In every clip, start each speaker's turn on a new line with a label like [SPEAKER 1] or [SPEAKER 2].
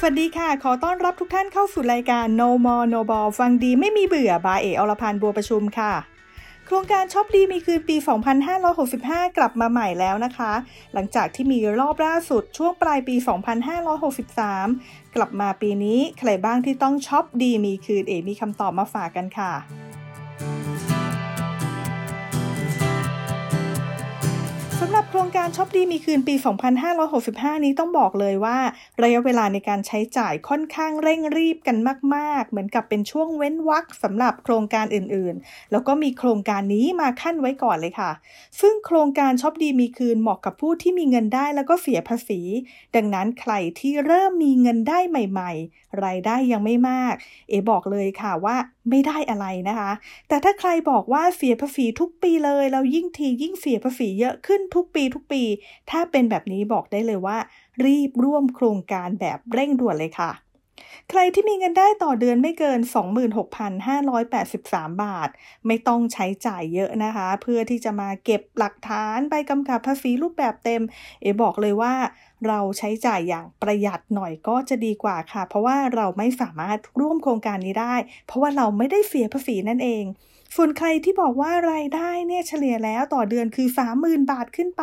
[SPEAKER 1] สวัสดีค่ะ ขอต้อนรับทุกท่านเข้าสู่รายการ Know More No Bore ฟังดีไม่มีเบื่อ by เออรพันธ์บัวประชุมค่ะ โครงการช็อปดีมีคืนปี 2565 กลับมาใหม่แล้วนะคะ หลังจากที่มีรอบล่าสุดช่วงปลายปี 2563 กลับมาปีนี้ใครบ้างที่ต้องช็อปดีมีคืนเอมีคำตอบมาฝากกันค่ะสำหรับโครงการช็อปดีมีคืนปี 2565 นี้ต้องบอกเลยว่า ระยะเวลาในการใช้จ่ายค่อนข้างเร่งรีบกันมากๆ เหมือนกับเป็นช่วงเว้นวักสำหรับโครงการอื่นๆ แล้วก็มีโครงการนี้มาขั้นไว้ก่อนเลยค่ะ ซึ่งโครงการช็อปดีมีคืนเหมาะกับผู้ที่มีเงินได้แล้วก็เสียภาษี ดังนั้นใครที่เริ่มมีเงินได้ใหม่ ๆ รายได้ยังไม่มาก เอบอกเลยค่ะว่า ไม่ได้อะไรนะคะ แต่ถ้าใครบอกว่าเสียภาษีทุกปีเลยแล้วยิ่งทียิ่งเสียภาษีเยอะขึ้นทุกปีทุกปี ถ้าเป็นแบบนี้บอกได้เลยว่า รีบร่วมโครงการแบบเร่งด่วนเลยค่ะ ใครที่มีเงินได้ต่อเดือนไม่เกิน 26,583 บาท ไม่ต้องใช้จ่ายเยอะนะคะ เพื่อที่จะมาเก็บหลักฐานใบกำกับภาษีรูปแบบเต็ม เอบอกเลยว่าเราใช้จ่ายอย่างประหยัดหน่อยก็จะดีกว่าค่ะ เพราะว่าเราไม่สามารถร่วมโครงการนี้ได้ เพราะว่าเราไม่ได้เสียภาษีนั่นเอง ส่วนใครที่บอกว่ารายได้เนี่ยเฉลี่ยแล้วต่อเดือนคือ 30,000 บาทขึ้นไป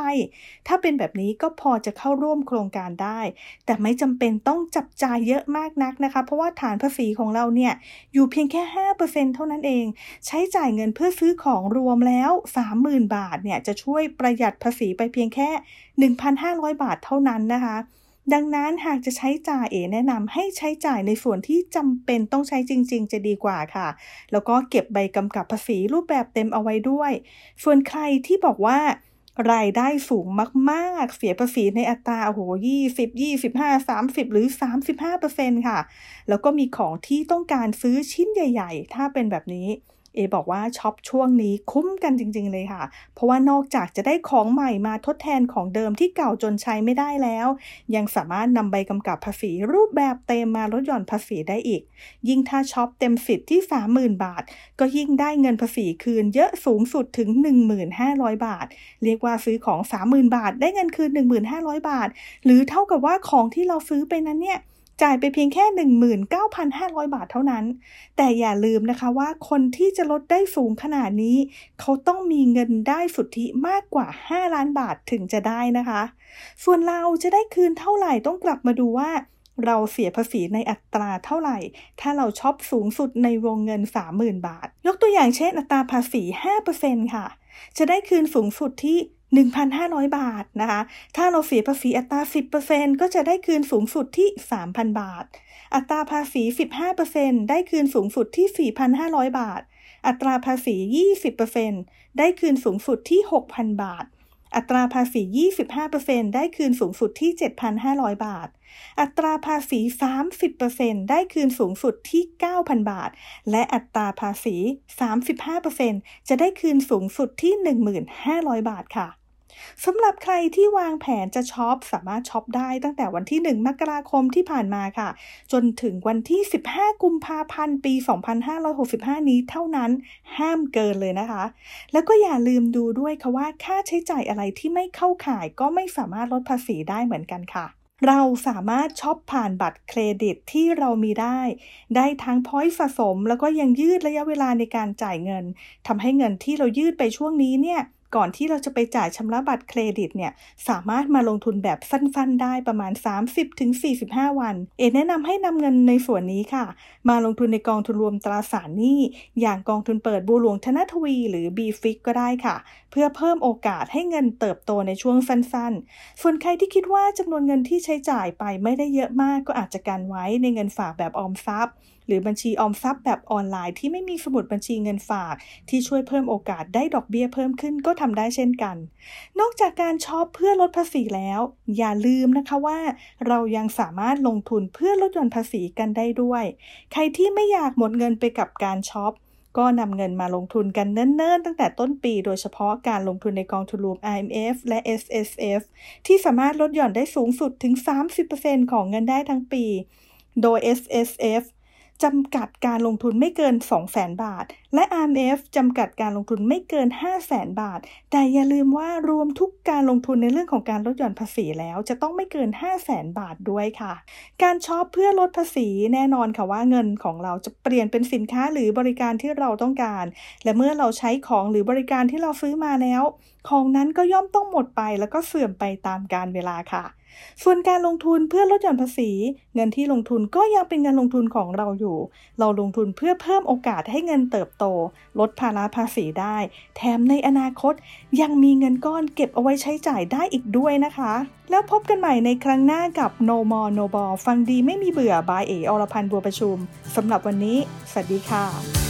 [SPEAKER 1] ถ้าเป็นแบบนี้ก็พอจะเข้าร่วมโครงการได้ แต่ไม่จำเป็นต้องจับจ่ายเยอะมากนักนะคะ เพราะว่าฐานภาษีของเราเนี่ยอยู่เพียงแค่ 5%เท่านั้นเอง ใช้จ่ายเงินเพื่อซื้อของรวมแล้ว 30,000 บาทเนี่ยจะช่วยประหยัดภาษีไปเพียงแค่ 1,500 บาทเท่านั้นนะคะ ดังนั้นหากจะใช้จ่ายเอแนะนำให้ใช้จ่ายในส่วนที่จำเป็นต้องใช้จริง ๆ จะดีกว่าค่ะ แล้วก็เก็บใบกำกับภาษีรูปแบบเต็มเอาไว้ด้วย ส่วนใครที่บอกว่ารายได้สูงมากๆ เสียภาษีในอัตราโอ้โหยี่สิบยี่สิบห้าสามสิบหรือสามสิบห้าเปอร์เซ็นค่ะ แล้วก็มีของที่ต้องการซื้อชิ้นใหญ่ ๆ ถ้าเป็นแบบนี้ เอบอกว่าช็อปช่วงนี้คุ้มกันจริง ๆ เลยค่ะ เพราะว่านอกจากจะได้ของใหม่มาทดแทนของเดิมที่เก่าจนใช้ไม่ได้แล้ว ยังสามารถนำใบกำกับภาษีรูปแบบเต็มมาลดหย่อนภาษีได้อีก ยิ่งถ้าช็อปเต็มสิทธิ์ที่ 30,000 บาท ก็ยิ่งได้เงินภาษีคืนเยอะสูงสุดถึง 1500 บาท เรียกว่าซื้อของ 30,000 บาท ได้เงินคืน 1500 บาท หรือเท่ากับว่าของที่เราซื้อไปนั้นเนี่ย จ่ายไปเพียงแค่ 19,500 บาทเท่านั้น แต่อย่าลืมนะคะว่าคนที่จะลดได้สูงขนาดนี้ เขาต้องมีเงินได้สุทธิมากกว่า 5 ล้านบาทถึงจะได้นะคะ ส่วนเราจะได้คืนเท่าไหร่ต้องกลับมาดูว่าเราเสียภาษีในอัตราเท่าไหร่ ถ้าเราช็อปสูงสุดในวงเงิน 30,000 บาท ยกตัวอย่างเช่นอัตราภาษี 5%ค่ะ จะได้คืนสูงสุดที่ 1,500 บาทนะคะ ถ้าเราเสียภาษีอัตรา 10%ก็จะได้คืนสูงสุดที่ 3,000 บาท อัตราภาษี 15%ได้คืนสูงสุดที่ 4,500 บาท อัตราภาษี 20%ได้คืนสูงสุดที่ 6,000 บาท อัตราภาษี 25%ได้คืนสูงสุดที่ 7,500 บาท อัตราภาษี 30%ได้คืนสูงสุดที่ 9,000 บาท และอัตราภาษี 35%จะได้คืนสูงสุดที่ 1,500 บาทค่ะ สำหรับใครที่วางแผนจะช็อปสามารถช็อปได้ตั้งแต่วันที่ 1 มกราคมที่ผ่านมาค่ะ จนถึงวันที่ 15 กุมภาพันธ์ ปี 2565 นี้เท่านั้นห้ามเกินเลยนะคะ แล้วก็อย่าลืมดูด้วยค่ะว่าค่าใช้จ่ายอะไรที่ไม่เข้าข่ายก็ไม่สามารถลดภาษีได้เหมือนกันค่ะเราสามารถช็อปผ่านบัตรเครดิตที่เรามีได้ ได้ทั้ง point สะสม แล้วก็ยังยืดระยะเวลาในการจ่ายเงินทำให้เงินที่เรายืดไปช่วงนี้เนี่ย ก่อนที่เราจะไปจ่ายชำระบัตรเครดิตเนี่ย สามารถมาลงทุนแบบสั้นๆ ได้ประมาณ 30-45 วัน เอแนะนำให้นำเงินในส่วนนี้ค่ะ มาลงทุนในกองทุนรวมตราสารหนี้ อย่างกองทุนเปิดบัวหลวงธนทวี หรือ b f i x ก็ได้ค่ะ เพื่อเพิ่มโอกาสให้เงินเติบโตในช่วงสั้นๆ ส่วนใครที่คิดว่าจำนวนเงินที่ใช้จ่ายไปไม่ได้เยอะมากก็อาจจะกันไว้ในเงินฝากแบบออมทรัพย์หรือบัญชีออมทรัพย์แบบออนไลน์ที่ไม่มีสมุดบัญชีเงินฝาก ที่ช่วยเพิ่มโอกาสได้ดอกเบี้ยเพิ่มขึ้นก็ทำได้เช่นกัน นอกจากการช็อปเพื่อลดภาษีแล้ว อย่าลืมนะคะว่า เรายังสามารถลงทุนเพื่อลดหย่อนภาษีกันได้ด้วย ใครที่ไม่อยากหมดเงินไปกับการช็อปก็นำเงินมาลงทุนกันเนิ่นๆ ตั้งแต่ต้นปี โดยเฉพาะการลงทุนในกองทุนรวม IMF และ SSF ที่สามารถลดหย่อนได้สูงสุดถึง 30%ของเงินได้ทั้งปี โดย SSF จำกัดการลงทุนไม่เกิน 2 0 0 0 0 0 บาท และ RMF จำกัดการลงทุนไม่เกิน 5 0 0 0 0 0 บาท แต่อย่าลืมว่ารวมทุกการลงทุนในเรื่องของการลดหย่อนภาษีแล้ว จะต้องไม่เกิน 5 0 0 0 0 0 บาทด้วยค่ะ การช็อปเพื่อลดภาษีแน่นอนค่ะว่าเงินของเราจะเปลี่ยนเป็นสินค้าหรือบริการที่เราต้องการ และเมื่อเราใช้ของหรือบริการที่เราซื้อมาแล้ว ของนั้นก็ย่อมต้องหมดไปแล้วก็เสื่อมไปตามกาลเวลาค่ะส่วนการลงทุนเพื่อลดหย่อนภาษี เงินที่ลงทุนก็ยังเป็นเงินลงทุนของเราอยู่ เราลงทุนเพื่อเพิ่มโอกาสให้เงินเติบโต ลดภาระภาษีได้ แถมในอนาคตยังมีเงินก้อนเก็บเอาไว้ใช้จ่ายได้อีกด้วยนะคะ แล้วพบกันใหม่ในครั้งหน้ากับ No More No Ball ฟังดีไม่มีเบื่อบายเออรพันธ์บัวประชุมสำหรับวันนี้ สวัสดีค่ะ